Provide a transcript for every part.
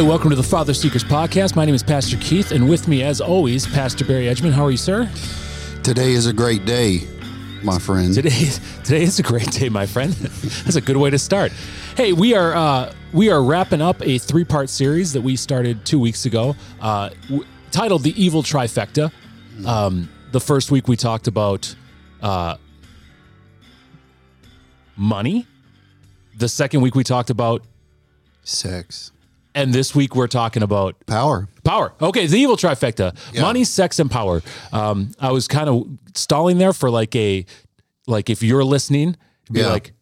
Hey, welcome to the Father Seekers Podcast. My name is Pastor Keith, and with me, as always, Pastor Barry Edgman. How are you, sir? Today is a great day, my friend. Today, today is a great day, my friend. That's a good way to start. Hey, we are uh, we are wrapping up a three part series that we started two weeks ago, uh, w- titled "The Evil Trifecta." Um, the first week we talked about uh, money. The second week we talked about, Sex, and this week we're talking about power. Power. Okay, the evil trifecta: Yeah. money, sex, and power. Um, I was kind of stalling there for like a, like if you're listening, be Yeah. like,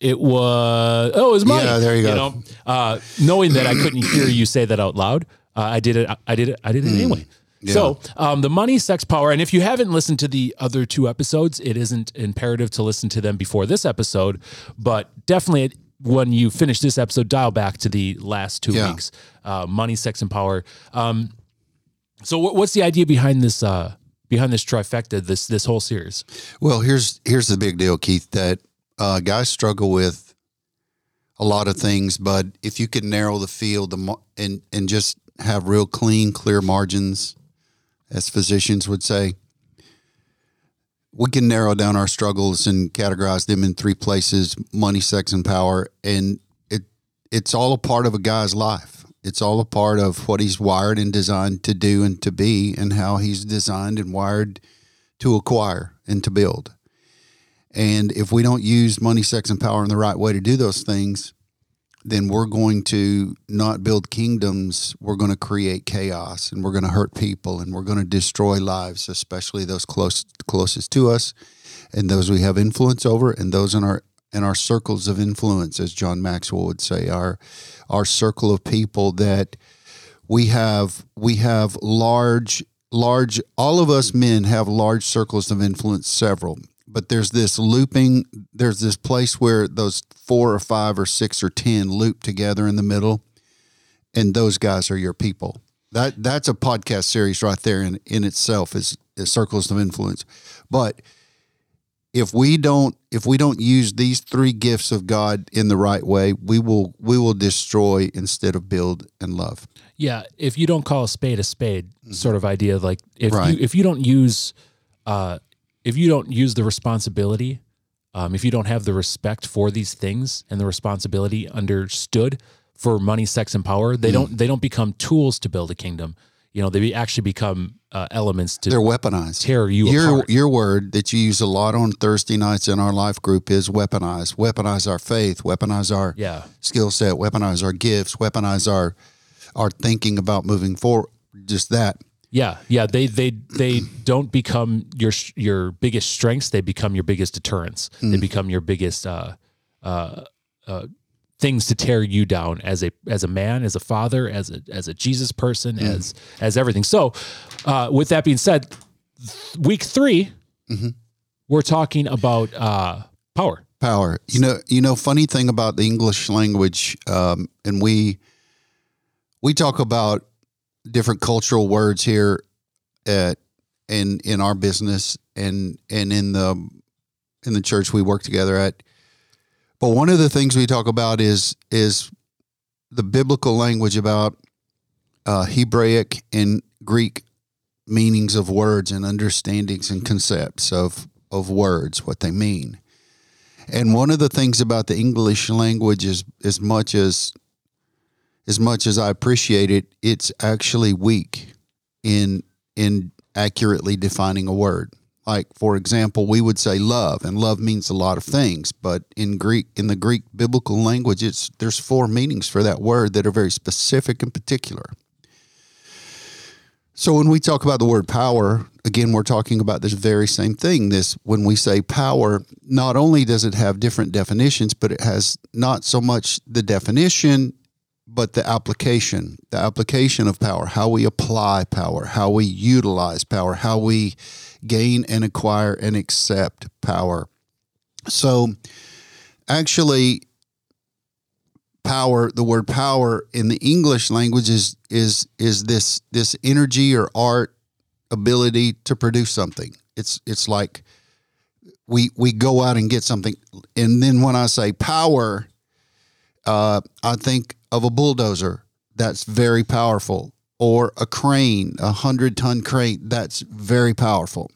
it was. Oh, it was money. Yeah, there you go. know, uh, knowing that I couldn't hear you say that out loud, uh, I did it. I did it. I did it anyway. So, um, the money, sex, power, and if you haven't listened to the other two episodes, it isn't imperative to listen to them before this episode, but definitely when you finish this episode, dial back to the last two Yeah. weeks. Uh, money, sex, and power. Um, so, what, what's the idea behind this? Uh, behind this trifecta, this this whole series? Well, here's here's the big deal, Keith. That uh, guys struggle with a lot of things, but if you can narrow the field and and just have real clean, clear margins, as physicians would say, we can narrow down our struggles and categorize them in three places: money, sex, and power. And it it's all a part of a guy's life. It's all a part of what he's wired and designed to do and to be, and how he's designed and wired to acquire and to build. And if we don't use money, sex, and power in the right way to do those things, then we're going to not build kingdoms. We're going to create chaos and we're going to hurt people and we're going to destroy lives, especially those close closest to us and those we have influence over and those in our in our circles of influence, as John Maxwell would say, our our circle of people that we have we have large large all of us men have large circles of influence several but there's this looping there's this place where those four or five or six or ten loop together in the middle and those guys are your people that that's a podcast series right there in in itself is, is circles of influence but if we don't if we don't use these three gifts of God in the right way we will we will destroy instead of build and love Yeah, if you don't call a spade a spade, sort of idea. Like if Right. you if you don't use, uh, if you don't use the responsibility, um, if you don't have the respect for these things and the responsibility understood for money, sex, and power, they don't they don't become tools to build a kingdom. You know, they be, actually become uh, elements to they're weaponized tear you your apart. your word that you use a lot on Thursday nights in our life group is weaponize. Weaponize our faith, weaponize our Yeah, skill set, weaponize our gifts, weaponize our our thinking about moving forward. Just that. Yeah, yeah. They they they don't become your your biggest strengths. They become your biggest deterrents. They become your biggest uh, uh, uh, things to tear you down as a as a man, as a father, as a as a Jesus person, as as everything. So, uh, with that being said, week 3 mm-hmm. we're talking about uh, power. Power. You know, you know, funny thing about the English language, um, and we we talk about different cultural words here at in in our business and and in the in the church we work together at. But one of the things we talk about is is the biblical language about uh, Hebraic and Greek meanings of words and understandings and concepts of of words, what they mean. And one of the things about the English language is as much as as much as I appreciate it, it's actually weak in in accurately defining a word. Like for example, we would say love, and love means a lot of things, but in Greek in the Greek biblical language, it's there's four meanings for that word that are very specific and particular. So when we talk about the word power, again, we're talking about this very same thing. This when we say power, not only does it have different definitions, but it has not so much the definition, but the application, the application of power, how we apply power, how we utilize power, how we gain and acquire and accept power. So actually power the word power in the english language is is is this this energy or art ability to produce something it's it's like we we go out and get something and then when i say power uh, i think of a bulldozer That's very powerful. Or a crane, a hundred ton crane, that's very powerful.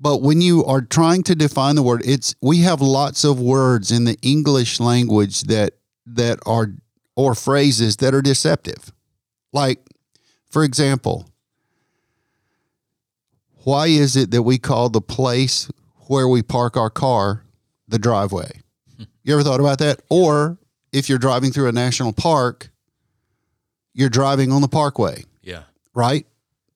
But when you are trying to define the word, it's we have lots of words in the English language that that are or phrases that are deceptive. Like, for example, why is it that we call the place where we park our car the driveway? You ever thought about that? Or if you're driving through a national park, you're driving on the parkway, Yeah. right?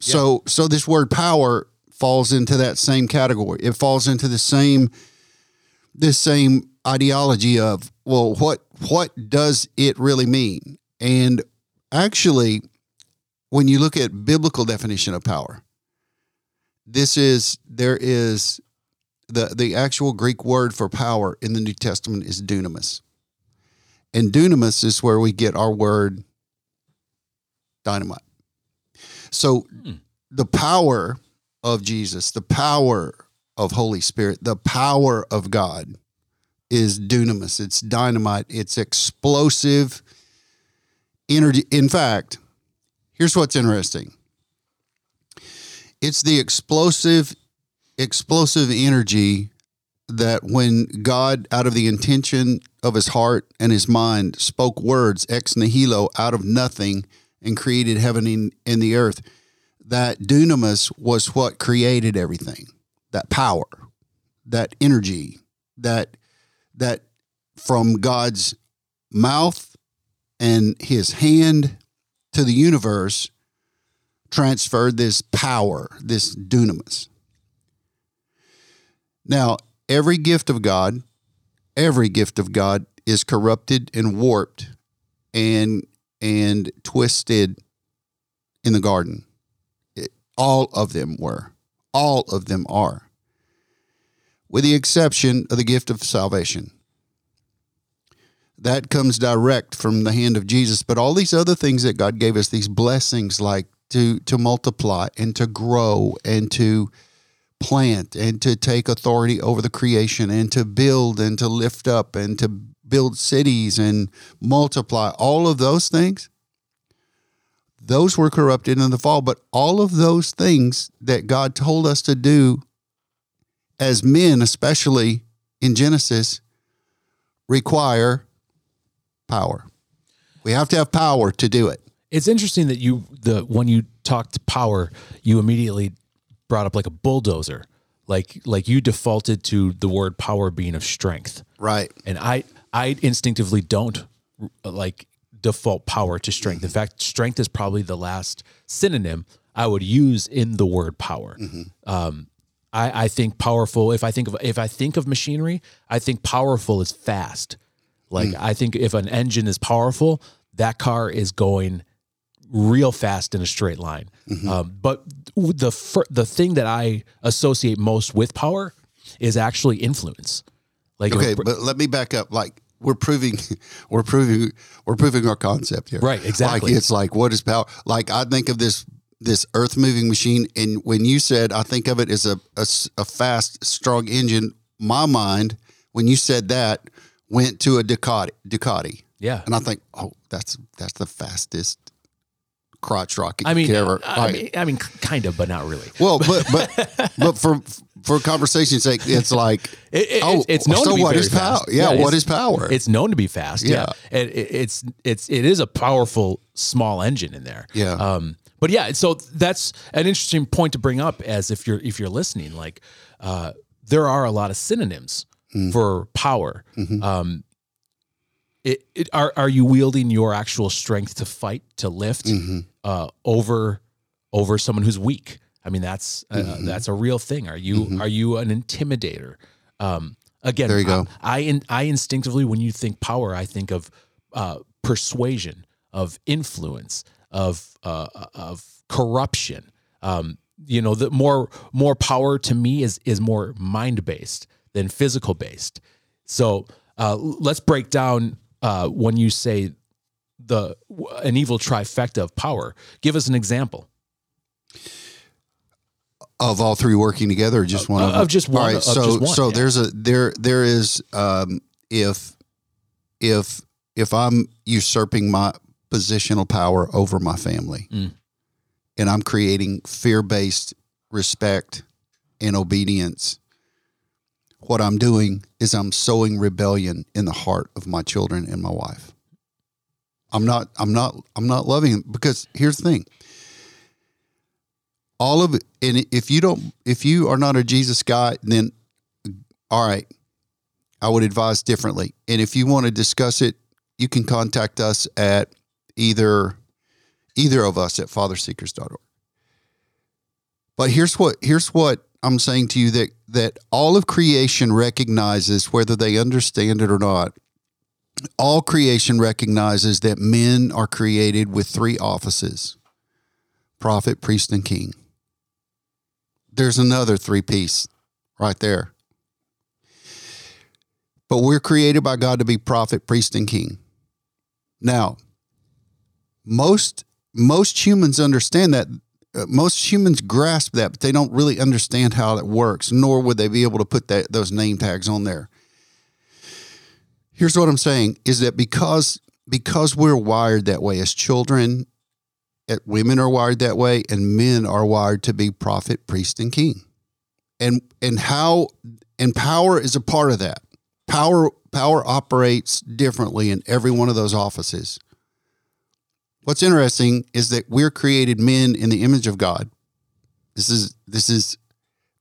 So so this word power falls into that same category. It falls into the same this same ideology of well what what does it really mean? And actually when you look at biblical definition of power, this is there is the the actual Greek word for power in the New Testament is dunamis. And dunamis is where we get our word dynamite. So hmm. the power of Jesus, the power of Holy Spirit, the power of God is dunamis. It's dynamite. It's explosive energy. In fact, here's what's interesting. It's the explosive explosive energy that when God, out of the intention of his heart and his mind, spoke words ex nihilo out of nothing and created heaven and, and the earth, that dunamis was what created everything. That power, that energy, that that from God's mouth and his hand to the universe transferred this power, this dunamis. Now, every gift of God, every gift of God is corrupted and warped and and twisted in the garden. It- all of them were. All of them are. With the exception of the gift of salvation. That comes direct from the hand of Jesus, but all these other things that God gave us, these blessings like to to multiply and to grow and to plant and to take authority over the creation and to build and to lift up and to build cities and multiply all of those things those were corrupted in the fall. But all of those things that God told us to do as men especially in Genesis require power. We have to have power to do it. It's interesting that you the when you talked power, you immediately brought up like a bulldozer. Like like you defaulted to the word power being of strength. right And I I instinctively don't uh, like default power to strength. In fact, strength is probably the last synonym I would use in the word power. Um, I, I think powerful. If I think of if I think of machinery, I think powerful is fast. Like I think if an engine is powerful, that car is going real fast in a straight line. Um, but the fir- the thing that I associate most with power is actually influence. Like Okay, but let me back up. Like we're proving, we're proving, we're proving our concept here. Right, exactly. Like it's like what is power? Like I think of this this earth moving machine, and when you said I think of it as a a fast, strong engine, my mind when you said that went to a Ducati. Ducati, yeah. and I think, oh, that's that's the fastest crotch rocket I mean, you ever. I like, mean, I mean, kind of, but not really. well, but but but for for conversation's sake, it's like It- it- oh, it's known so to be what is power? Yeah, Yeah, what is power? It's known to be fast. Yeah, Yeah. and it, it's it's it is a powerful small engine in there. Yeah. Um, but yeah, so that's an interesting point to bring up as if you're if you're listening, like uh, there are a lot of synonyms Mm. for power. Mm-hmm. Um, it, it, are are you wielding your actual strength to fight to lift Mm-hmm. Uh, over over someone who's weak? I mean that's uh, Mm-hmm. that's a real thing. Are you are you an intimidator? Um, again, There you go. I I, in, I instinctively when you think power, I think of uh, persuasion, of influence, of uh, of corruption. Um, you know, the more more power to me is is more mind based than physical based. So uh, let's break down uh, when you say the an evil trifecta of power. Give us an example. of all three working together, or just one Uh, of, them? of just one- All right, of so one, so yeah. there's a there there is um, if if if I'm usurping my positional power over my family. And I'm creating fear based respect and obedience. What I'm doing is I'm sowing rebellion in the heart of my children and my wife. I'm not I'm not I'm not loving them because here's the thing. All of it and if you don't if you are not a Jesus guy, then all right, I would advise differently. And if you want to discuss it, you can contact us at either either of us at fatherseekers.org. But here's what here's what I'm saying to you that that all of creation recognizes whether they understand it or not. All creation recognizes that men are created with three offices: prophet, priest, and king. There's another three piece right there. But we're created by God to be prophet, priest, and king. Now, most most humans understand that. Uh, most humans grasp that, but they don't really understand how it works, nor would they be able to put that those name tags on there. Here's what I'm saying: is that because because we're wired that way as children, at women are wired that way, and men are wired to be prophet, priest, and king, and and how and power is a part of that. Power power operates differently in every one of those offices. What's interesting is that we're created men in the image of God. This is this is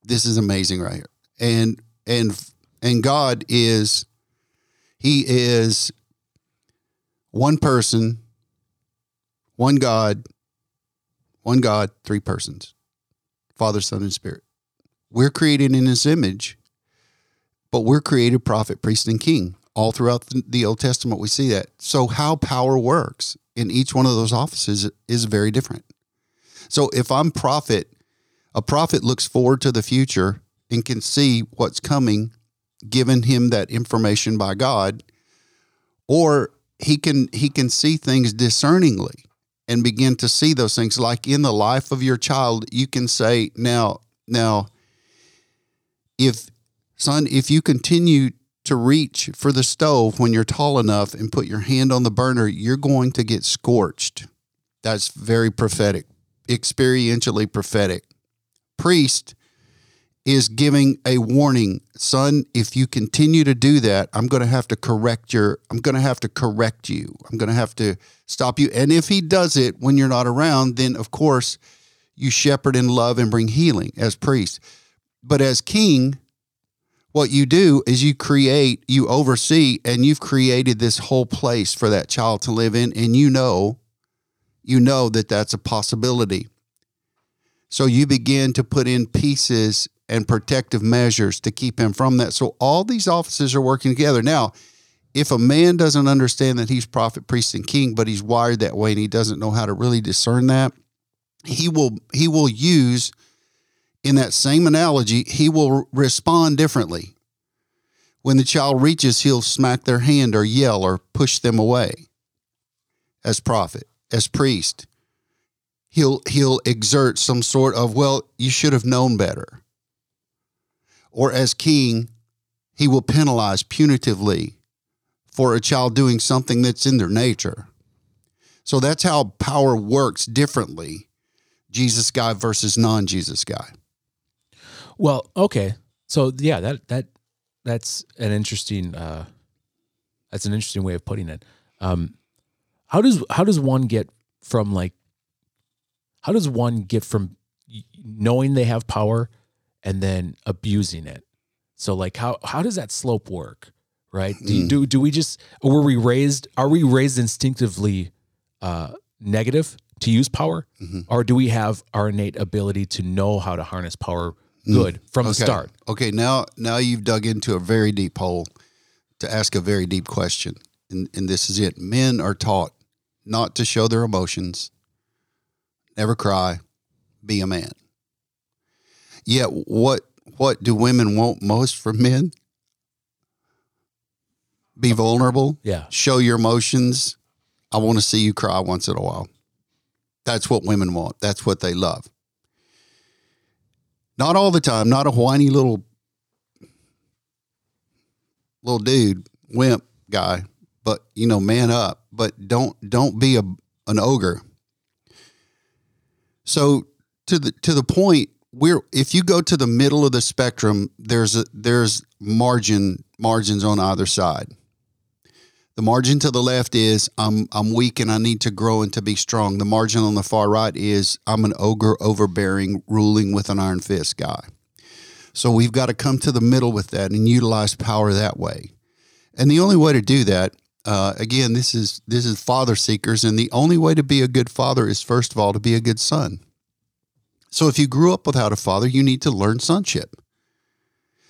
this is amazing right here. And and and God is he is one person, one God, one God, three persons. Father, Son, and Spirit. We're created in his image, but we're created prophet, priest, and king. All throughout the Old Testament, we see that. So, how power works in each one of those offices is very different. So if I'm prophet, a prophet looks forward to the future and can see what's coming, given him that information by God, or he can he can see things discerningly and begin to see those things like in the life of your child you can say now now if son if you continue to reach for the stove when you're tall enough and put your hand on the burner, you're going to get scorched. That's very prophetic, experientially prophetic. Priest is giving a warning, son, if you continue to do that, I'm going to have to correct your I'm going to have to correct you. I'm going to have to stop you. And if he does it when you're not around, then of course you shepherd in love and bring healing as priest. But as king, what you do is you create, you oversee, and you've created this whole place for that child to live in. And you know, you know that that's a possibility. So you begin to put in pieces and protective measures to keep him from that. So all these offices are working together. Now, if a man doesn't understand that he's prophet, priest, and king, but he's wired that way and he doesn't know how to really discern that, he will he will use in that same analogy, he will respond differently. When the child reaches, he'll smack their hand or yell or push them away. As prophet, as priest, he'll he'll exert some sort of, well, you should have known better. Or as king, he will penalize punitively for a child doing something that's in their nature. So that's how power works differently. Jesus guy versus non-Jesus guy. Well, okay. So yeah, that that that's an interesting uh that's an interesting way of putting it. Um how does how does one get from like how does one get from knowing they have power and then abusing it? So like how how does that slope work? Right? Do Mm. do, do we just were we raised are we raised instinctively uh negative to use power Mhm. or do we have our innate ability to know how to harness power good from the start? Okay, now now you've dug into a very deep hole to ask a very deep question. And and this is it. Men are taught not to show their emotions, never cry, be a man. Yet what what do women want most from men? Be vulnerable, Yeah. show your emotions. I want to see you cry once in a while. That's what women want. That's what they love. Not all the time, not a whiny little little dude, wimp guy, but you know, man up. But don't don't be a an ogre. So to the to the point we're if you go to the middle of the spectrum, there's a there's margin margins on either side. The margin to the left is I'm I'm weak and I need to grow and to be strong. The margin on the far right is I'm an ogre overbearing, ruling with an iron fist guy. So we've got to come to the middle with that and utilize power that way. And the only way to do that, uh, again, this is this is father seekers, and the only way to be a good father is first of all to be a good son. So if you grew up without a father, you need to learn sonship.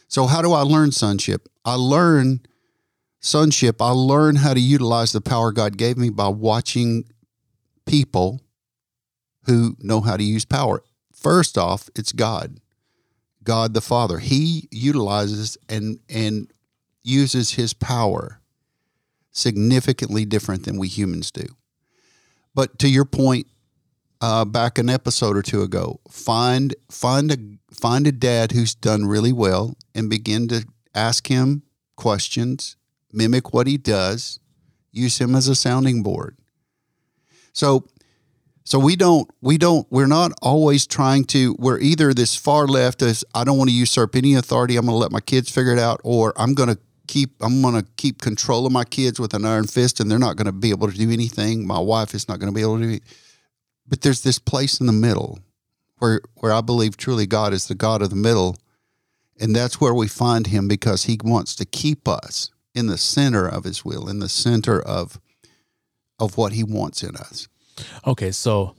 So how do I learn sonship? I learn sonship. I learn how to utilize the power God gave me by watching people who know how to use power. First off, it's God. God the Father. He utilizes and and uses his power significantly different than we humans do. But to your point, uh, back an episode or two ago, find find a find a dad who's done really well and begin to ask him questions, mimic what he does, use him as a sounding board. So so we don't we don't we're not always trying to we're either this far left as I don't want to usurp any authority, I'm going to let my kids figure it out or I'm going to keep I'm going to keep control of my kids with an iron fist and they're not going to be able to do anything. My wife is not going to be able to do it. But there's this place in the middle where where I believe truly God is the God of the middle and that's where we find him because he wants to keep us in the center of his will, in the center of of what he wants in us. Okay, so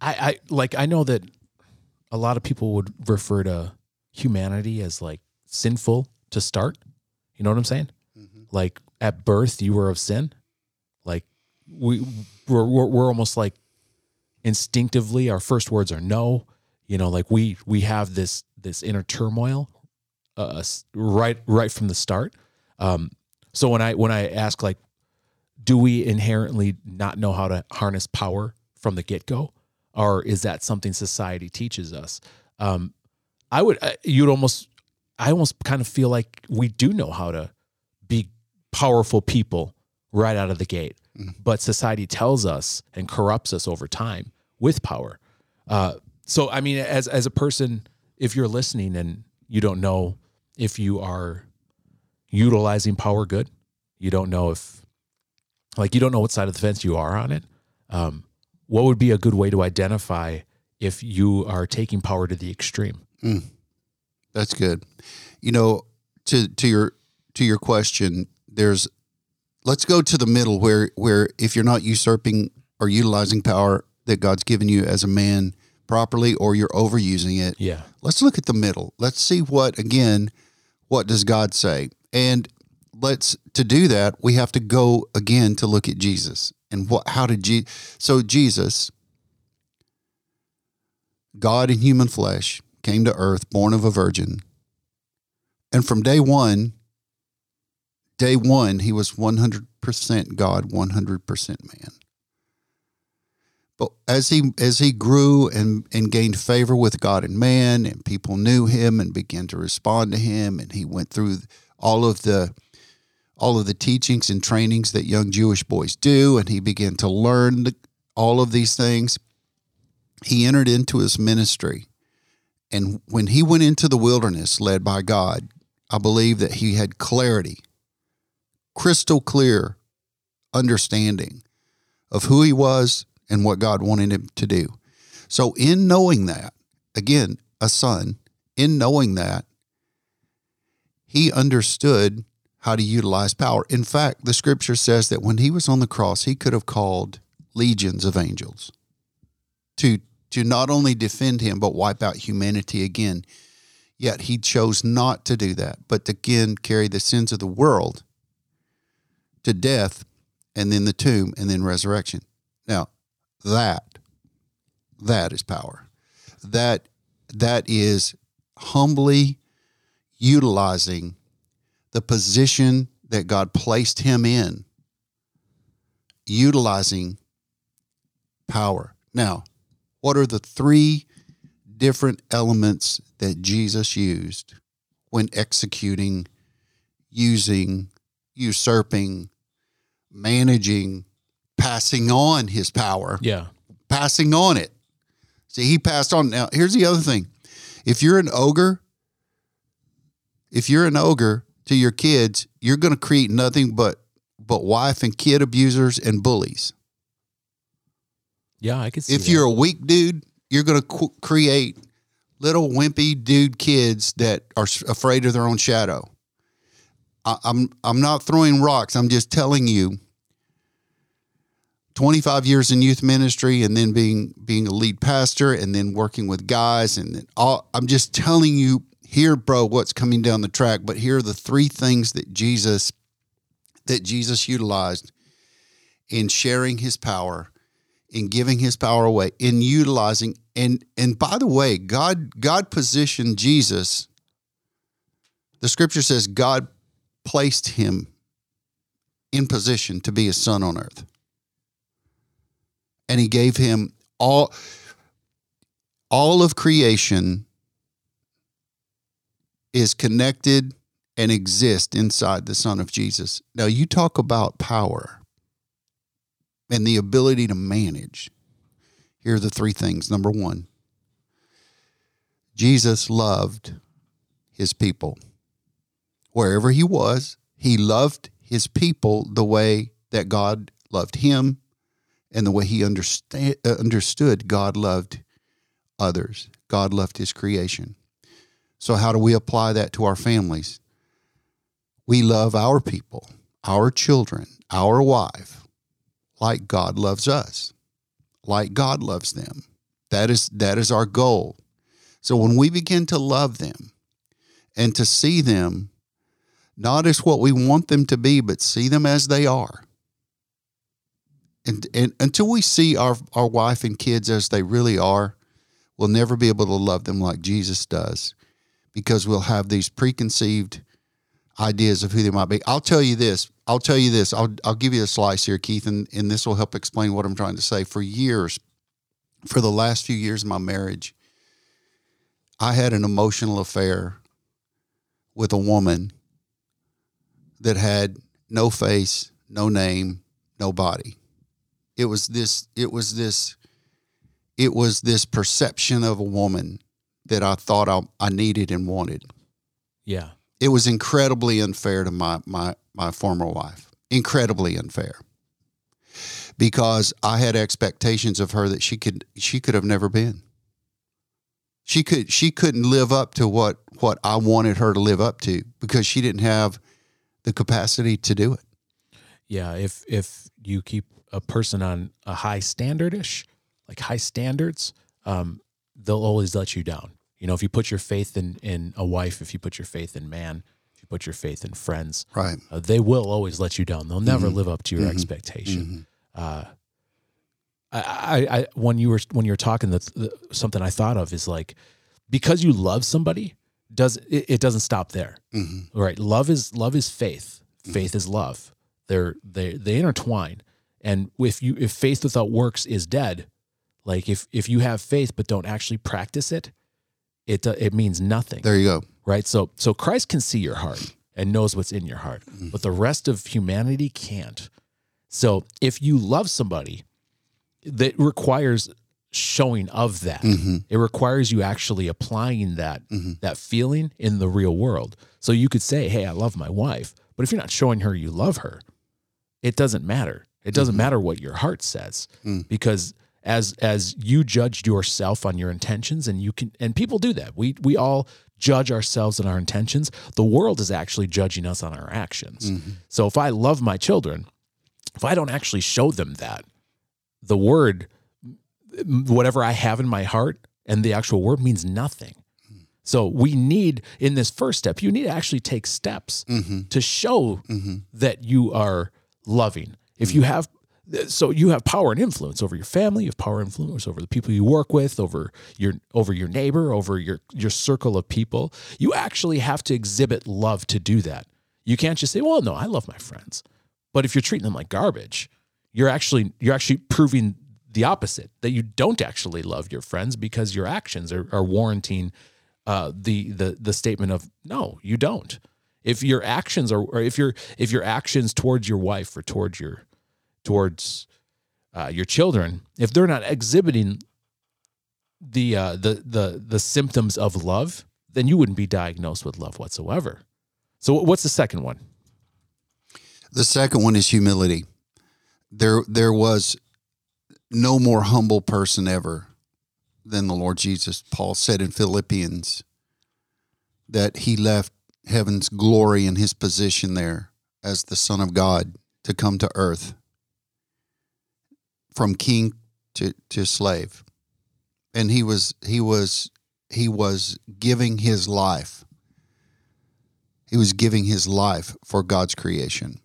I, I like I know that a lot of people would refer to humanity as like sinful to start. You know what I'm saying? Mm-hmm. Like at birth, you were of sin. We we're, we're, we're almost like instinctively our first words are no. You know, like we we have this this inner turmoil uh, right right from the start. Um, so when I when I ask like, do we inherently not know how to harness power from the get go, or is that something society teaches us? Um, I would you'd almost I almost kind of feel like we do know how to be powerful people right out of the gate, but society tells us and corrupts us over time with power. Uh, so I mean, as as a person, if you're listening and you don't know if you are utilizing power good, you don't know if like you don't know what side of the fence you are on it. Um, what would be a good way to identify if you are taking power to the extreme? Mm. That's good. You know, to to your to your question, there's let's go to the middle where where if you're not usurping or utilizing power that God's given you as a man properly or you're overusing it. Yeah. Let's look at the middle. Let's see what again what does God say? And let's to do that, we have to go again to look at Jesus. And what how did Jesus so Jesus God in human flesh came to earth, born of a virgin. And from day one, day one, he was 100% God, 100% man. But as he as he grew and, and gained favor with God and man, and people knew him and began to respond to him, and he went through all of the all of the teachings and trainings that young Jewish boys do, and he began to learn the, all of these things. He entered into his ministry and when he went into the wilderness led by God, I believe that he had clarity, crystal clear understanding of who he was and what God wanted him to do. So, in knowing that, again, a son, in knowing that, he understood how to utilize power. In fact, the scripture says that when he was on the cross, he could have called legions of angels to to not only defend him, but wipe out humanity again. Yet he chose not to do that, but to again carry the sins of the world to death and then the tomb and then resurrection. Now, that, that is power. That, that is humbly utilizing the position that God placed him in, utilizing power. Now, what are the three different elements that Jesus used when executing, using, usurping, managing passing on his power, Yeah. passing on it. See, he passed on. Now, here's the other thing: if you're an ogre, if you're an ogre to your kids, you're going to create nothing but but wife and kid abusers and bullies. Yeah, I could see If that. you're a weak dude, you're going to qu- create little wimpy dude kids that are s- afraid of their own shadow. I, I'm I'm not throwing rocks. I'm just telling you. 25 years in youth ministry and then being being a lead pastor and then working with guys and all I'm just telling you here bro what's coming down the track but here are the three things that Jesus that Jesus utilized in sharing his power in giving his power away in utilizing and and by the way god god positioned jesus the scripture says god placed him in position to be his son on earth and he gave him all all of creation is connected and exists inside the son of jesus now you talk about power and the ability to manage. Here are the three things. Number one, Jesus loved his people. Wherever he was, he loved his people the way that God loved him and the way he understa- uh, understood God loved others. God loved his creation. So, how do we apply that to our families? We love our people, our children, our wife, like God loves us, like God loves them. That is that is our goal. So when we begin to love them and to see them not as what we want them to be, but see them as they are. And, and until we see our, our wife and kids as they really are, we'll never be able to love them like Jesus does because we'll have these preconceived ideas of who they might be. I'll tell you this. I'll tell you this. I'll I'll give you a slice here, Keith, and, and this will help explain what I'm trying to say. For years, for the last few years of my marriage, I had an emotional affair with a woman that had no face, no name, no body. It was this it was this it was this perception of a woman that I thought I, I needed and wanted yeah. it was incredibly unfair to my my my former wife. Incredibly unfair. Because I had expectations of her that she could she could have never been. She could she couldn't live up to what what I wanted her to live up to because she didn't have the capacity to do it. Yeah, if if you keep a person on a high standardish, like high standards, um, they'll always let you down. You know, if you put your faith in in a wife, if you put your faith in man, if you put your faith in friends, Right. uh, they will always let you down. They'll never Mhm. live up to your Mhm. expectation. Uh, I, I, I, when you were when you were talking, that's the, something I thought of is like because you love somebody, does it, it doesn't stop there, hmm right? Love is love is faith. Faith is love. They're they they intertwine. And if you if faith without works is dead, like if if you have faith but don't actually practice it, it uh, it means nothing There you go. right? So so Christ can see your heart and knows what's in your heart, but the rest of humanity can't. So if you love somebody, that requires showing of that. hmm It requires you actually applying that Mhm. that feeling in the real world. So you could say, "Hey, I love my wife," but if you're not showing her you love her, it doesn't matter. It doesn't matter what your heart says Mm. because as as you judged yourself on your intentions and you can and people do that. We we all judge ourselves and our intentions. The world is actually judging us on our actions. Mhm. So if I love my children, if I don't actually show them that, the word, whatever I have in my heart and the actual word means nothing. So we need, in this first step, you need to actually take steps hmm to show hmm that you are loving. If you have, so you have power and influence over your family, you have power and influence over the people you work with, over your over your neighbor, over your your circle of people. You actually have to exhibit love to do that. You can't just say, "Well, no, I love my friends," but if you're treating them like garbage, you're actually you're actually proving the opposite that you don't actually love your friends because your actions are, are warranting uh, the the the statement of no, you don't. If your actions are, or if your if your actions towards your wife or towards your towards uh, your children, if they're not exhibiting the uh, the the the symptoms of love, then you wouldn't be diagnosed with love whatsoever. So, what's the second one? The second one is humility. There, there was no more humble person ever than the Lord Jesus. Paul said in Philippians that he left heaven's glory and his position there as the Son of God to come to earth from king to, to slave. And he was he was he was giving his life. He was giving his life for God's creation.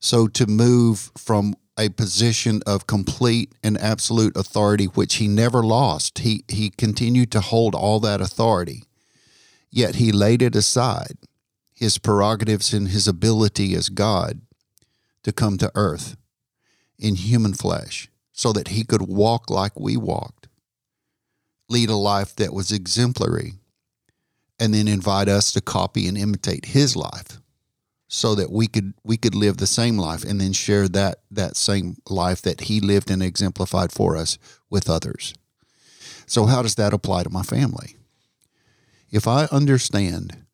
So to move from a position of complete and absolute authority, which he never lost, he, he continued to hold all that authority, yet he laid it aside, his prerogatives and his ability as God, to come to earth in human flesh so that he could walk like we walked, lead a life that was exemplary, and then invite us to copy and imitate his life so that we could we could live the same life and then share that that same life that he lived and exemplified for us with others. So how does that apply to my family? If I understand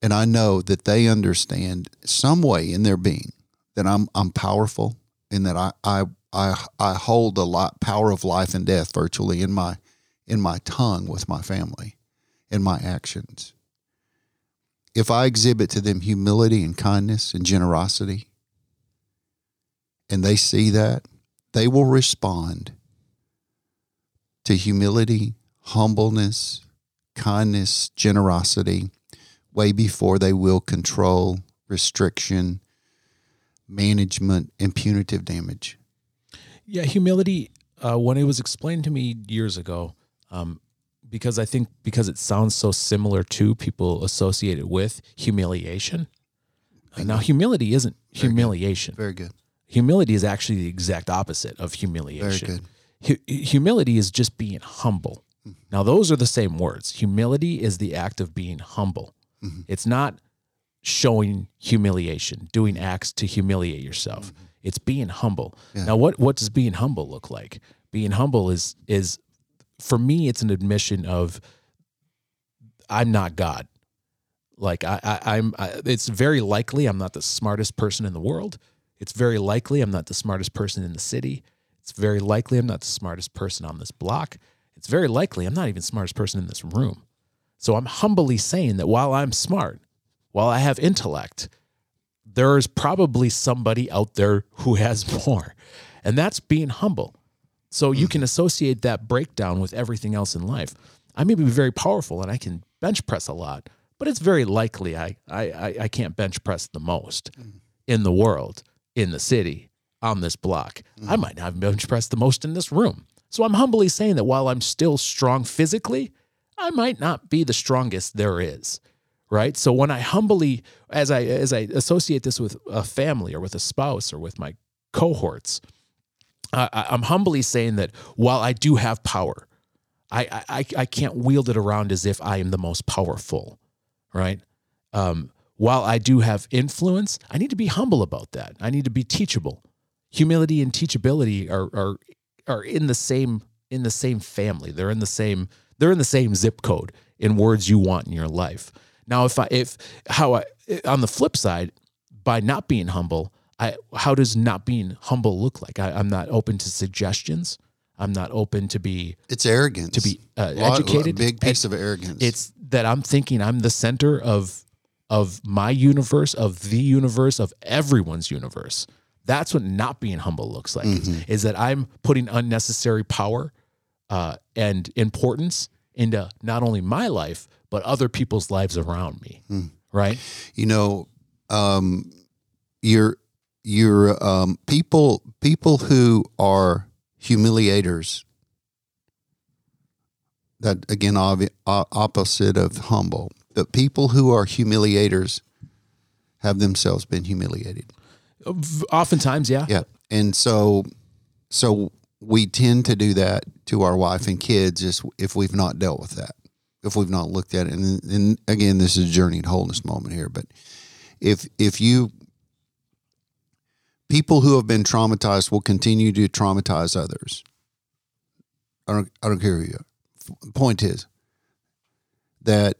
and I know that they understand some way in their being that I'm I'm powerful and that I I I, I hold the lot, power of life and death virtually in my in my tongue with my family, in my actions if I exhibit to them humility and kindness and generosity, and they see that, they will respond to humility, humbleness, kindness, generosity way before they will control, restriction, management, and punitive damage. Yeah, humility, uh, when it was explained to me years ago, um, because I think because it sounds so similar to people associated with humiliation. now, humility isn't Very humiliation. Good. Very good. Humility is actually the exact opposite of humiliation. Very good. Hu- humility is just being humble. Mm-hmm. Now, those are the same words. Humility is the act of being humble. Mhm. It's not showing humiliation, doing acts to humiliate yourself. It's being humble. Yeah. Now, what what does being humble look like? Being humble is is for me, it's an admission of I'm not God. Like I, I I'm. I, it's very likely I'm not the smartest person in the world. It's very likely I'm not the smartest person in the city. It's very likely I'm not the smartest person on this block. It's very likely I'm not even smartest person in this room. So I'm humbly saying that while I'm smart, while I have intellect, there is probably somebody out there who has more. And that's being humble. So you mm. can associate that breakdown with everything else in life. I may be very powerful and I can bench press a lot, but it's very likely I I I, I can't bench press the most mm. in the world, in the city, on this block. I mm. might not bench press the most in this room. So I'm humbly saying that while I'm still strong physically, I might not be the strongest there is. Right. So when I humbly, as I as I associate this with a family or with a spouse or with my cohorts, I, I'm humbly saying that while I do have power, I, I I can't wield it around as if I am the most powerful, right? Um, while I do have influence, I need to be humble about that. I need to be teachable. Humility and teachability are are are in the same in the same family. They're in the same they're in the same zip code in words you want in your life. Now, if I if how I on the flip side, by not being humble, I how does not being humble look like? I, I'm not open to suggestions. I'm not open to be It's arrogance. to be uh, Lot- educated. big piece of arrogance. It's that I'm thinking I'm the center of of my universe, of the universe, of everyone's universe. That's what not being humble looks like. Is, Mm-hmm. is that I'm putting unnecessary power uh, and importance into not only my life but other people's lives around me. Hmm. Right? you know, um, you're you're um, people people who are humiliators. That again, obvi- opposite of humble. The people who are humiliators have themselves been humiliated. Oftentimes, yeah. Yeah, and so so we tend to do that to our wife and kids just if we've not dealt with that, if we've not looked at it. And, and again, this is a journey to wholeness moment here. But if if you people who have been traumatized will continue to traumatize others. I don't I don't care who you are. Point is that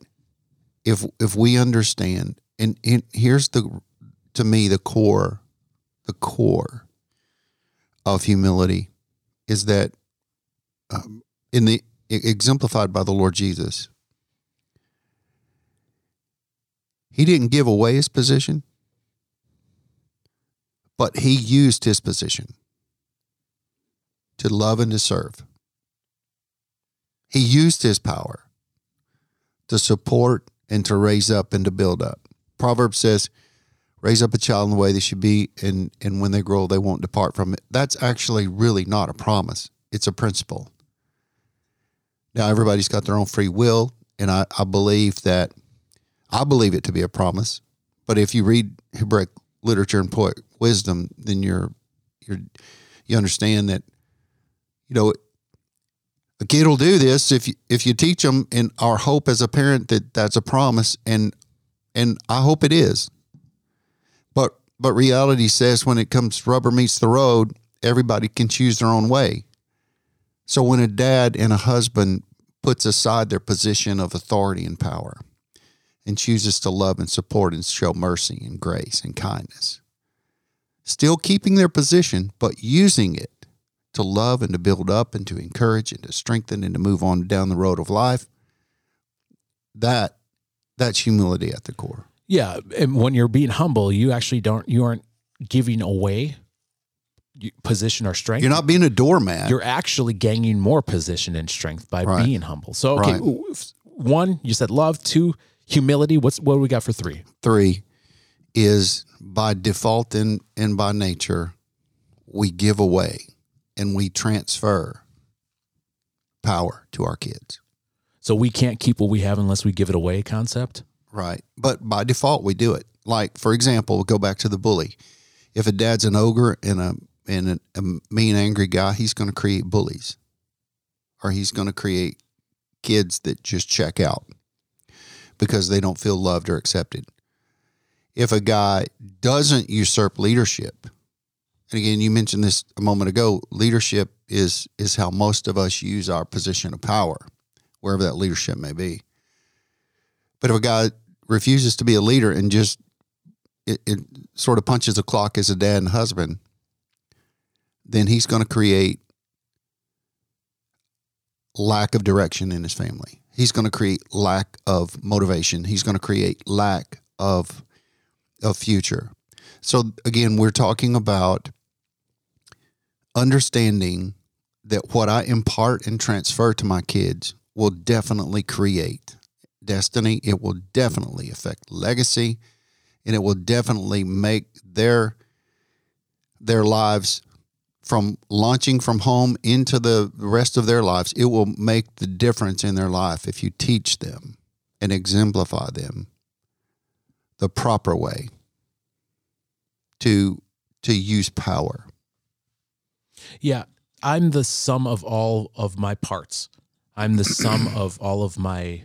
if if we understand and, and here's the to me the core the core of humility is that um, in the exemplified by the Lord Jesus he didn't give away his position but he used his position to love and to serve he used his power to support and to raise up and to build up. Proverbs says, raise up a child in the way they should be, and, and when they grow, they won't depart from it. That's actually really not a promise, it's a principle. Now, everybody's got their own free will, and I, I believe that, I believe it to be a promise. But if you read Hebraic literature and poet wisdom, then you're, you're, you understand that, you know, a kid will do this if you, if you teach them and our hope as a parent that that's a promise and and I hope it is. But but reality says when it comes rubber meets the road everybody can choose their own way. So when a dad and a husband puts aside their position of authority and power and chooses to love and support and show mercy and grace and kindness still keeping their position but using it to love and to build up and to encourage and to strengthen and to move on down the road of life that that's humility at the core Yeah, and when you're being humble, you actually don't you aren't giving away position or strength. you're not being a doormat You're actually gaining more position and strength by Right. being humble. So okay, Right. one you said love, two humility. What's what do we got for three? three is by default and, and by nature we give away and we transfer power to our kids So we can't keep what we have unless we give it away. Concept. Right. But by default, we do it. Like, for example, we'll go back to the bully. If a dad's an ogre and a and a, a mean, angry guy, he's going to create bullies, or he's going to create kids that just check out because they don't feel loved or accepted. If a guy doesn't usurp leadership, and again, you mentioned this a moment ago, leadership is is how most of us use our position of power, wherever that leadership may be. But if a guy refuses to be a leader and just it, it sort of punches the clock as a dad and husband, then he's going to create lack of direction in his family. He's going to create lack of motivation. He's going to create lack of of future. So again, we're talking about understanding that what I impart and transfer to my kids will definitely create destiny. It will definitely affect legacy, and it will definitely make their their lives from launching from home into the rest of their lives. It will make the difference in their life if you teach them and exemplify them the proper way to to use power. Yeah, I'm the sum of all of my parts. I'm the sum of all of my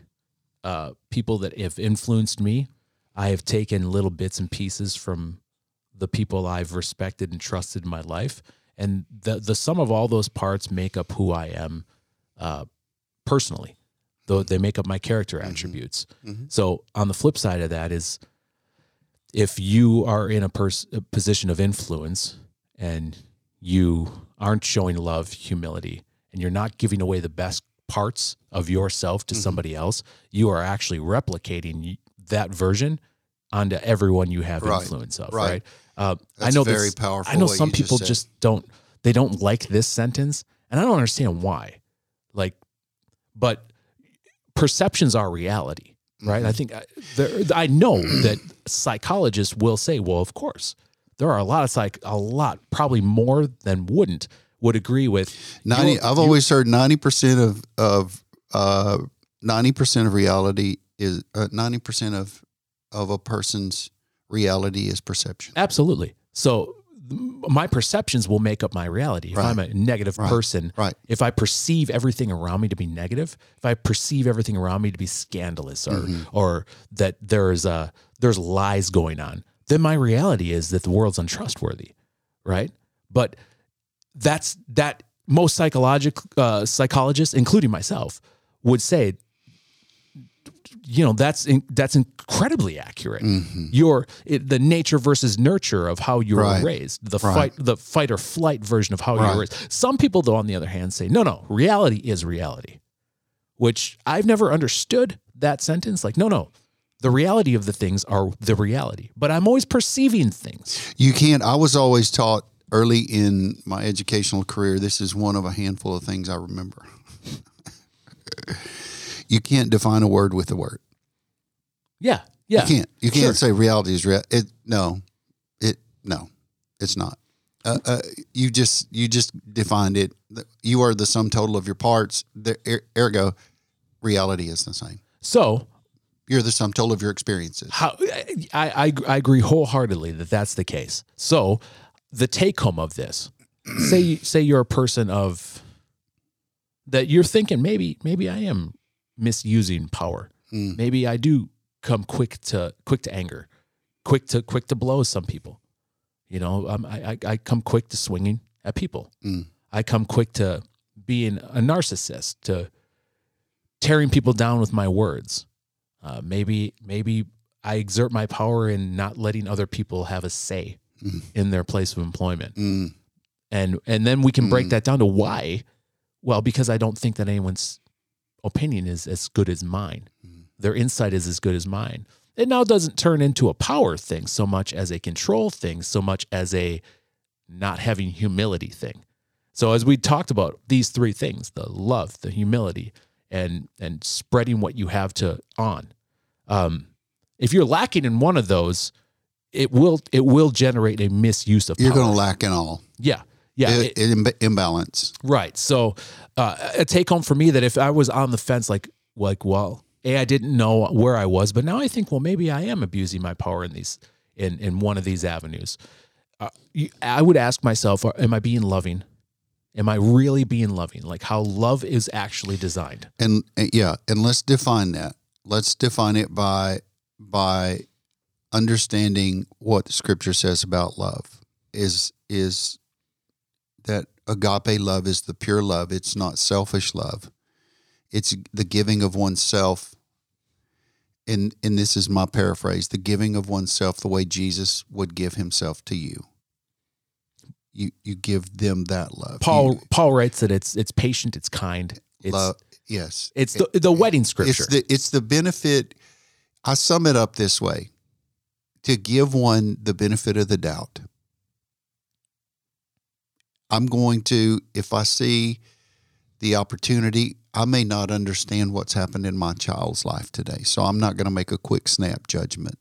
uh, people that have influenced me. I have taken little bits and pieces from the people I've respected and trusted in my life, and the the sum of all those parts make up who I am uh, personally. Though they make up my character attributes. Mhm. So on the flip side of that is, if you are in a, pers- a position of influence and you aren't showing love, humility, and you're not giving away the best parts of yourself to Mhm. somebody else, you are actually replicating that version onto everyone you have Right. influence of. Right. Right. Uh, I know very this- powerful. I know some just people just don't. They don't like this sentence, and I don't understand why. Like, but perceptions are reality, right? I Mhm. think I, there, I know that psychologists will say, well, of course, there are a lot of psych, a lot, probably more than wouldn't would agree with. Ninety. I've always heard ninety percent of of uh, ninety percent of reality is uh, ninety percent of of a person's reality is perception. absolutely. So my perceptions will make up my reality. If Right. I'm a negative Right. person, Right. if I perceive everything around me to be negative, if I perceive everything around me to be scandalous or Mhm. or that there's a there's lies going on, then my reality is that the world's untrustworthy. right? But that's that most psychologic uh, psychologists, including myself, would say, you know, that's in, that's incredibly accurate. Mm-hmm. Your it, the nature versus nurture of how you were Right. raised, the Right. fight, the fight or flight version of how you were raised. Some people, though, on the other hand, say, no, no, reality is reality, which I've never understood that sentence. Like, no, no. The reality of the things are the reality, but I'm always perceiving things. You can't. I was always taught early in my educational career. This is one of a handful of things I remember. you can't define a word with a word. Yeah, yeah. You can't. You can't Sure. say reality is real. It no, it no, it's not. Uh, uh, you just you just defined it. You are the sum total of your parts. The, er- ergo, reality is the same. So You're the sum total of your experiences. how I, I I agree wholeheartedly that that's the case. So the take home of this, say say you're a person of that you're thinking maybe maybe I am misusing power. Mm. Maybe I do come quick to quick to anger, quick to quick to blow some people. You know, um, I, I I come quick to swinging at people. Mm. I come quick to being a narcissist, to tearing people down with my words. Uh, maybe maybe I exert my power in not letting other people have a say Mm. in their place of employment, Mm. and and then we can break Mm. that down to why. Well, because I don't think that anyone's opinion is as good as mine. Mm. Their insight is as good as mine. It now doesn't turn into a power thing so much as a control thing, so much as a not having humility thing. So as we talked about these three things, the love, the humility, and and spreading what you have to on. Um, if you're lacking in one of those, it will it will generate a misuse of You're going to lack in all. yeah. Yeah. It- Im- imbalance. Right. So uh, a take home for me that if I was on the fence, like like well, a I didn't know where I was, but now I think well maybe I am abusing my power in these in in one of these avenues. Uh, you, I would ask myself, uh, am I being loving? Am I really being loving? Like how love is actually designed. And yeah, and let's define that. Let's define it by by understanding what scripture says about love. Is is that agape love is the pure love. It's not selfish love. It's the giving of oneself. And and this is my paraphrase, the giving of oneself the way Jesus would give himself to you. You you give them that love. Paul You- Paul writes that it's it's patient, it's kind, it's love yes. it's the the wedding scripture. It's the it's the benefit. I sum it up this way: to give one the benefit of the doubt. I'm going to, if I see the opportunity, I may not understand what's happened in my child's life today, so I'm not going to make a quick snap judgment.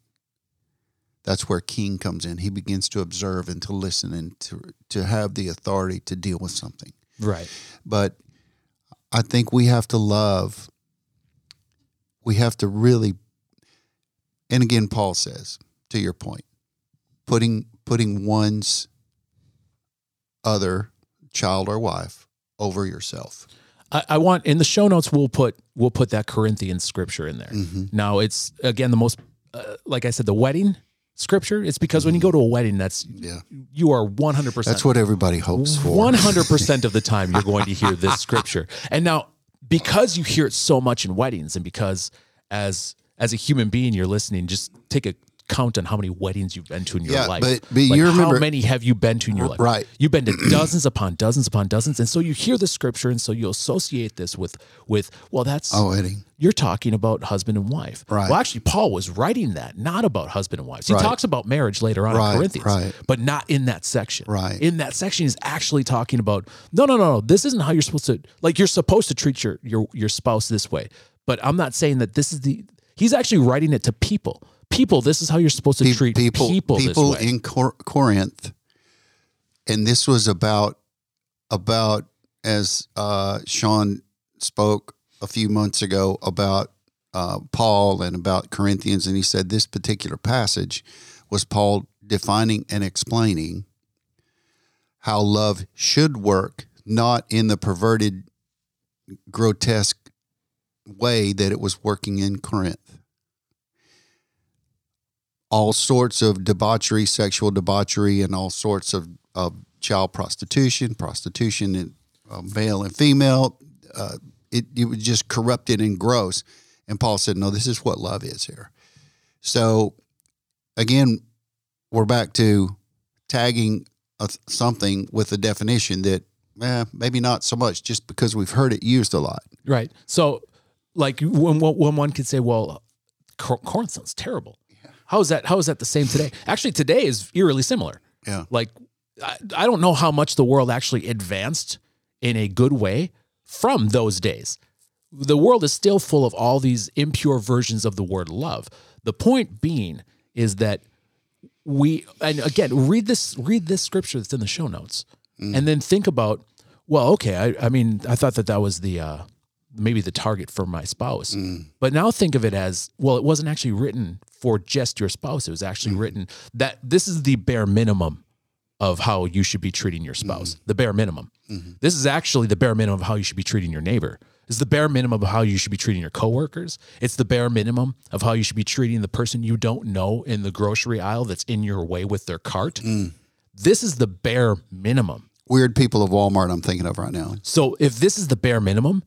That's where King comes in. He begins to observe and to listen and to to have the authority to deal with something right. but I think we have to love. We have to really, and again, Paul says to your point, putting putting one's other child or wife over yourself. I, I want in the show notes we'll put we'll put that Corinthian scripture in there. Mhm. Now it's again the most uh, like I said the wedding scripture. It's because when you go to a wedding, that's Yeah, you are one hundred percent. that's what everybody hopes for. One hundred percent of the time you're going to hear this scripture. And now because you hear it so much in weddings, and because as as a human being you're listening, just take a count on how many weddings you've been to in your Yeah, life. but- but Like, you how many have you been to in your life? Right. You've been to dozens upon dozens upon dozens, and so you hear the scripture, and so you associate this with with well, that's Oh, Eddie. you're talking about husband and wife. Right. Well, actually, Paul was writing that not about husband and wife. He Right. talks about marriage later on Right, in Corinthians, right. but not in that section. Right. In that section, he's actually talking about no, no, no, no. This isn't how you're supposed to like. You're supposed to treat your your your spouse this way, but I'm not saying that this is the. He's actually writing it to people. People, this is how you're supposed to Pe- treat people people, people in Cor- Corinth, and this was about about as uh, Sean spoke a few months ago about uh, Paul and about Corinthians, and he said this particular passage was Paul defining and explaining how love should work, not in the perverted, grotesque way that it was working in Corinth all sorts of debauchery, sexual debauchery, and all sorts of of child prostitution, prostitution uh, male and female. Uh, it, it was just corrupted and gross. And Paul said, no, this is what love is here. So again, we're back to tagging a, something with a definition that eh, maybe not so much just because we've heard it used a lot. Right. So, like when when one could say, "Well, cor- corn sounds terrible," how is that? How is that the same today? Actually, today is eerily similar. Yeah. Like, I, I don't know how much the world actually advanced in a good way from those days. The world is still full of all these impure versions of the word love. The point being is that we and again read this read this scripture that's in the show notes and then think about well okay I, I mean i thought that that was the uh maybe the target for my spouse. Mm. But now think of it as well it wasn't actually written for just your spouse. It was actually mm. written that this is the bare minimum of how you should be treating your mm-hmm. spouse. The bare minimum. Mm-hmm. This is actually the bare minimum of how you should be treating your neighbor. It's the bare minimum of how you should be treating your coworkers. It's the bare minimum of how you should be treating the person you don't know in the grocery aisle that's in your way with their cart. Mm. This is the bare minimum. Weird people of Walmart, I'm thinking of right now. So if this is the bare minimum,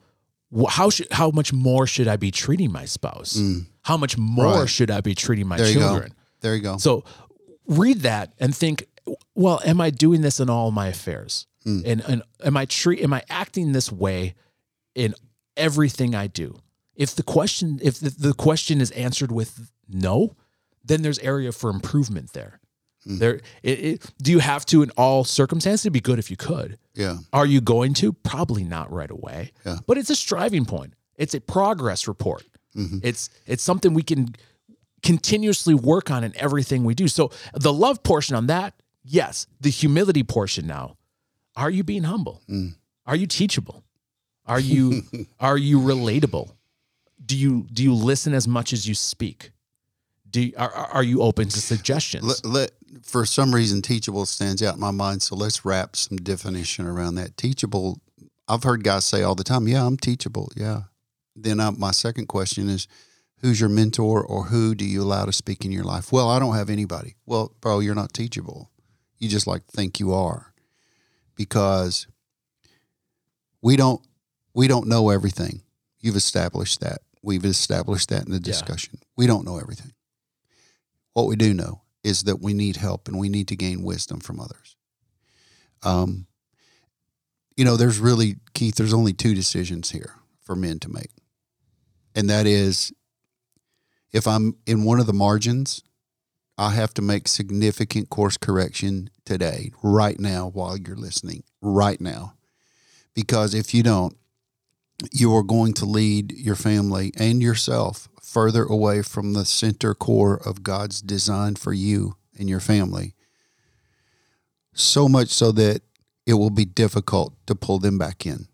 how should how much more should I be treating my spouse? How much more Mm. Right. should I be treating my There children? go. There you go. So read that and think, well, am I doing this in all my affairs? Hmm. And, and am I treat am I acting this way in everything I do? If the question if the, the question is answered with no, then there's area for improvement there. Hmm. There it, it, do you have to in all circumstances? It'd be good if you could. yeah. Are you going to? Probably not right away. Yeah. But it's a striving point. It's a progress report. Mm-hmm. It's it's something we can continuously work on in everything we do. So the love portion on that, yes. The humility portion now. Are you being humble? Mm. Are you teachable? Are you are you relatable? Do you do you listen as much as you speak? Do are are you open to suggestions? Let, let, for some reason, teachable stands out in my mind. So let's wrap some definition around that. Teachable, I've heard guys say all the time, yeah, I'm teachable. Yeah. Then I, my second question is, who's your mentor or who do you allow to speak in your life? Well, I don't have anybody. Well, bro, you're not teachable. You just like think you are because we don't we don't know everything. You've established that. We've established that in the discussion. We don't know everything. What we do know is that we need help and we need to gain wisdom from others. Um, you know, there's really, Keith, there's only two decisions here for men to make. And that is if I'm in one of the margins, I have to make significant course correction today, right now, while you're listening, right now. Because if you don't, you are going to lead your family and yourself further away from the center core of God's design for you and your family. So much so that it will be difficult to pull them back in.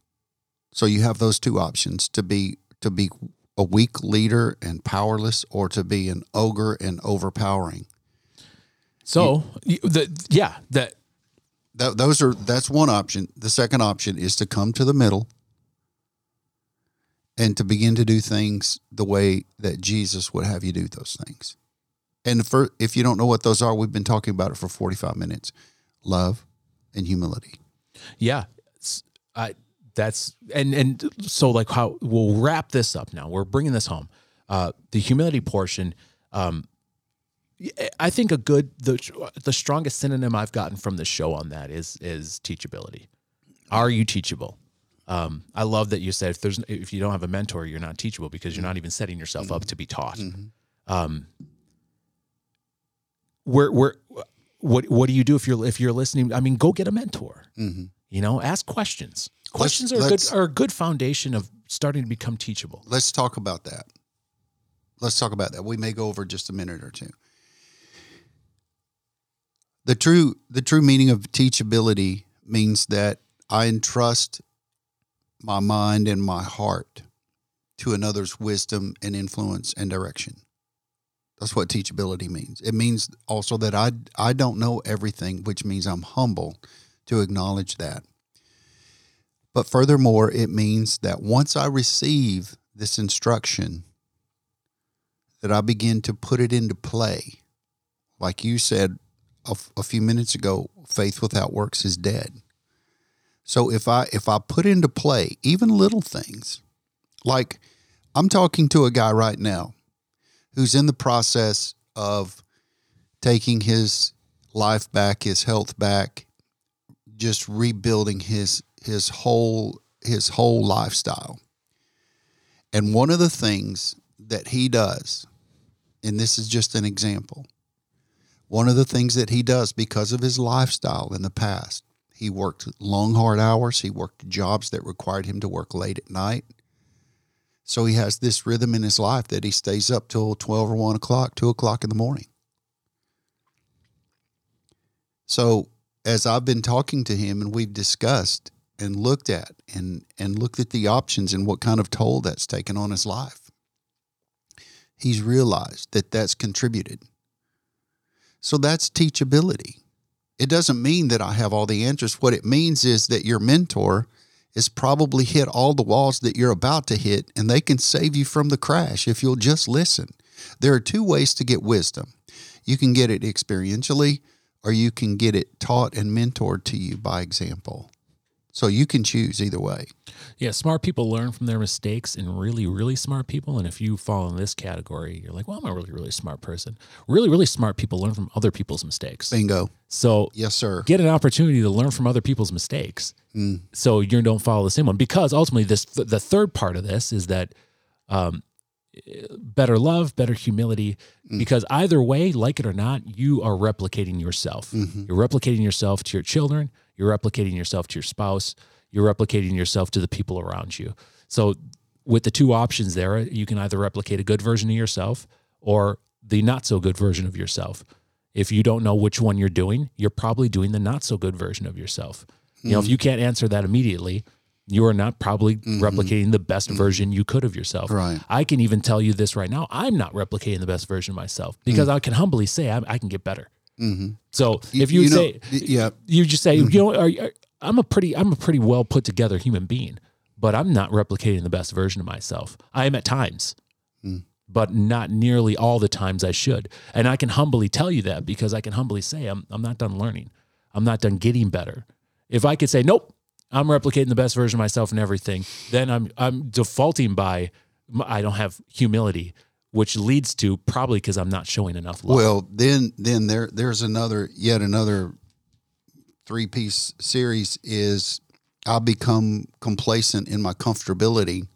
So you have those two options to be to be a weak leader and powerless or to be an ogre and overpowering. so you, the yeah, that That, those are that's one option. The second option is to come to the middle and to begin to do things the way that Jesus would have you do those things. And for if you don't know what those are, we've been talking about it for 45 minutes. Love and humility. Yeah, I that's and and so like how we'll wrap this up now. We're bringing this home. Uh, the humility portion. Um, I think a good the the strongest synonym I've gotten from the show on that is is teachability. Are you teachable? Um, I love that you said if there's if you don't have a mentor, you're not teachable because you're not even setting yourself up to be taught. Um, where where what what do you do if you're if you're listening? I mean, go get a mentor. Mm-hmm. You know, ask questions. Questions are a let's- good are a good foundation of starting to become teachable. Let's talk about that. Let's talk about that. We may go over just a minute or two. The true the true meaning of teachability means that I entrust my mind and my heart to another's wisdom and influence and direction. That's what teachability means. It means also that I I don't know everything, which means I'm humble to acknowledge that. But furthermore, it means that once I receive this instruction, that I begin to put it into play. Like you said a, a few minutes ago, faith without works is dead. So if I if I put into play even little things, like I'm talking to a guy right now who's in the process of taking his life back, his health back, just rebuilding his his whole his whole lifestyle. And one of the things that he does, and this is just an example, one of the things that he does because of his lifestyle in the past, he worked long, hard hours. He worked jobs that required him to work late at night. So he has this rhythm in his life that he stays up till 12 or 1 o'clock, 2 o'clock in the morning. So as I've been talking to him and we've discussed and looked at and, and looked at the options and what kind of toll that's taken on his life, he's realized that that's contributed. So that's teachability. It doesn't mean that I have all the answers. What it means is that your mentor has probably hit all the walls that you're about to hit, and they can save you from the crash if you'll just listen. There are two ways to get wisdom you can get it experientially, or you can get it taught and mentored to you by example. So you can choose either way. Yeah, smart people learn from their mistakes, and really, really smart people. And if you fall in this category, you're like, well, I'm a really, really smart person. Really, really smart people learn from other people's mistakes. Bingo. So, Yes, sir. get an opportunity to learn from other people's mistakes, mm. so you don't follow the same one. Because ultimately, this the third part of this is that um, better love, better humility. Mm. Because either way, like it or not, you are replicating yourself. Mm-hmm. You're replicating yourself to your children. You're replicating yourself to your spouse. You're replicating yourself to the people around you. So, with the two options there, you can either replicate a good version of yourself or the not so good version of yourself. If you don't know which one you're doing, you're probably doing the not so good version of yourself. You know, if hmm. you can't answer that immediately, you are not probably hmm. replicating the best hmm. version you could of yourself. Right. I can even tell you this right now. I'm not replicating the best version of myself because I can humbly say I, I can get better. Mm-hmm. So if you, you know- say, yeah. you just say, mm-hmm. you know, are, are, I'm a pretty, I'm a pretty well put together human being, but I'm not replicating the best version of myself. I am at times, mm. but not nearly all the times I should. And I can humbly tell you that because I can humbly say I'm, I'm not done learning. I'm not done getting better. If I could say, nope, I'm replicating the best version of myself and everything, then I'm, I'm defaulting by, I don't have humility, which leads to probably because I'm not showing enough love. Well, then then there there's another yet another three piece series is I'll become complacent in my comfortability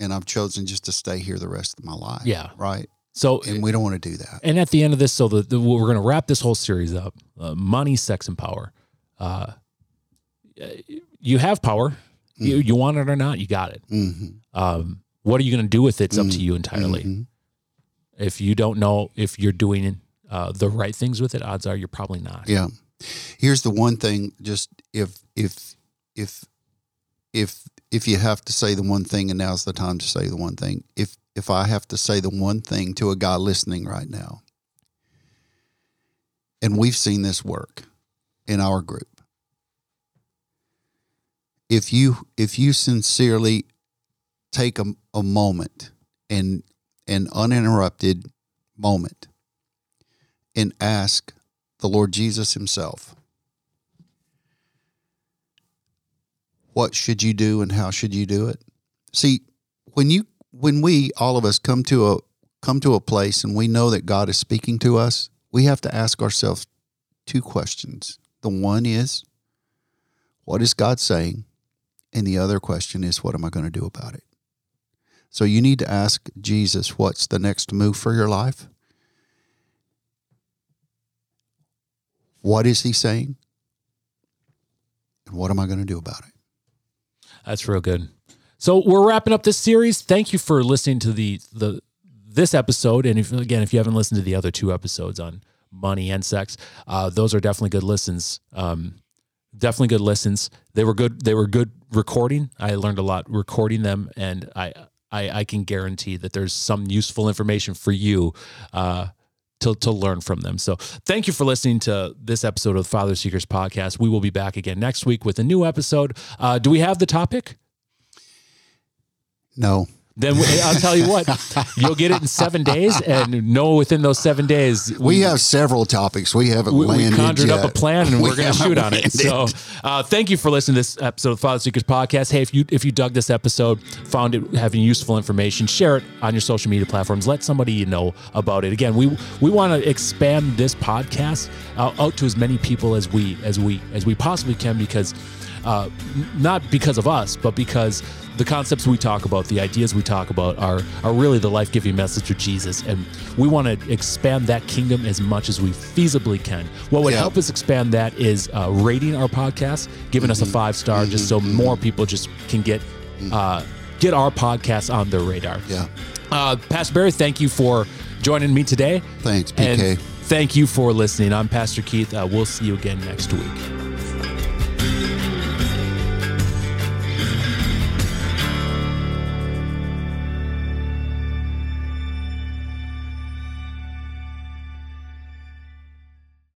and I've chosen just to stay here the rest of my life. Yeah. Right. so And we don't want to do that. And at the end of this, so the, the we're going to wrap this whole series up. Uh, money, sex, and power. Uh, you have power. You you want it or not, you got it. hmm Um, what are you going to do with it? It's up to you entirely. If you don't know if you're doing uh, the right things with it, odds are you're probably not. Yeah. Here's the one thing just if if if if if you have to say the one thing and now's the time to say the one thing. If if I have to say the one thing to a guy listening right now. And we've seen this work in our group. If you if you sincerely take a, a moment and an uninterrupted moment and ask the Lord Jesus Himself, what should you do and how should you do it? See, when you when we all of us come to a come to a place and we know that God is speaking to us, we have to ask ourselves two questions. The one is, what is God saying? And the other question is, what am I going to do about it? So you need to ask Jesus, what's the next move for your life? What is he saying? And what am I going to do about it? That's real good. So we're wrapping up this series. Thank you for listening to the the this episode. And if again, if you haven't listened to the other two episodes on money and sex, uh, those are definitely good listens. Um, definitely good listens. They were good. They were good recording. I learned a lot recording them, and I I, I can guarantee that there's some useful information for you. Uh, to, to learn from them. So, thank you for listening to this episode of the Father Seekers podcast. We will be back again next week with a new episode. Uh, do we have the topic? No. Then we- I'll tell you what, you'll get it in seven days, and know within those seven days We have several topics we haven't we, we landed conjured up a plan and We we're going to shoot on it. So, uh, thank you for listening to this episode of the Father Seekers Podcast. Hey, if you if you dug this episode, found it having useful information, share it on your social media platforms. Let somebody you know about it. Again, we we want to expand this podcast out, out to as many people as we as we as we possibly can because. Uh, not because of us, but because the concepts we talk about, the ideas we talk about, are are really the life giving message of Jesus, and we want to expand that kingdom as much as we feasibly can. What would Yeah. help us expand that is uh, rating our podcast, giving us a five star, just so more people just can get uh, get our podcast on their radar. Yeah. Uh, Pastor Barry, thank you for joining me today. Thanks, And thank you for listening. I'm Pastor Keith. Uh, we'll see you again next week.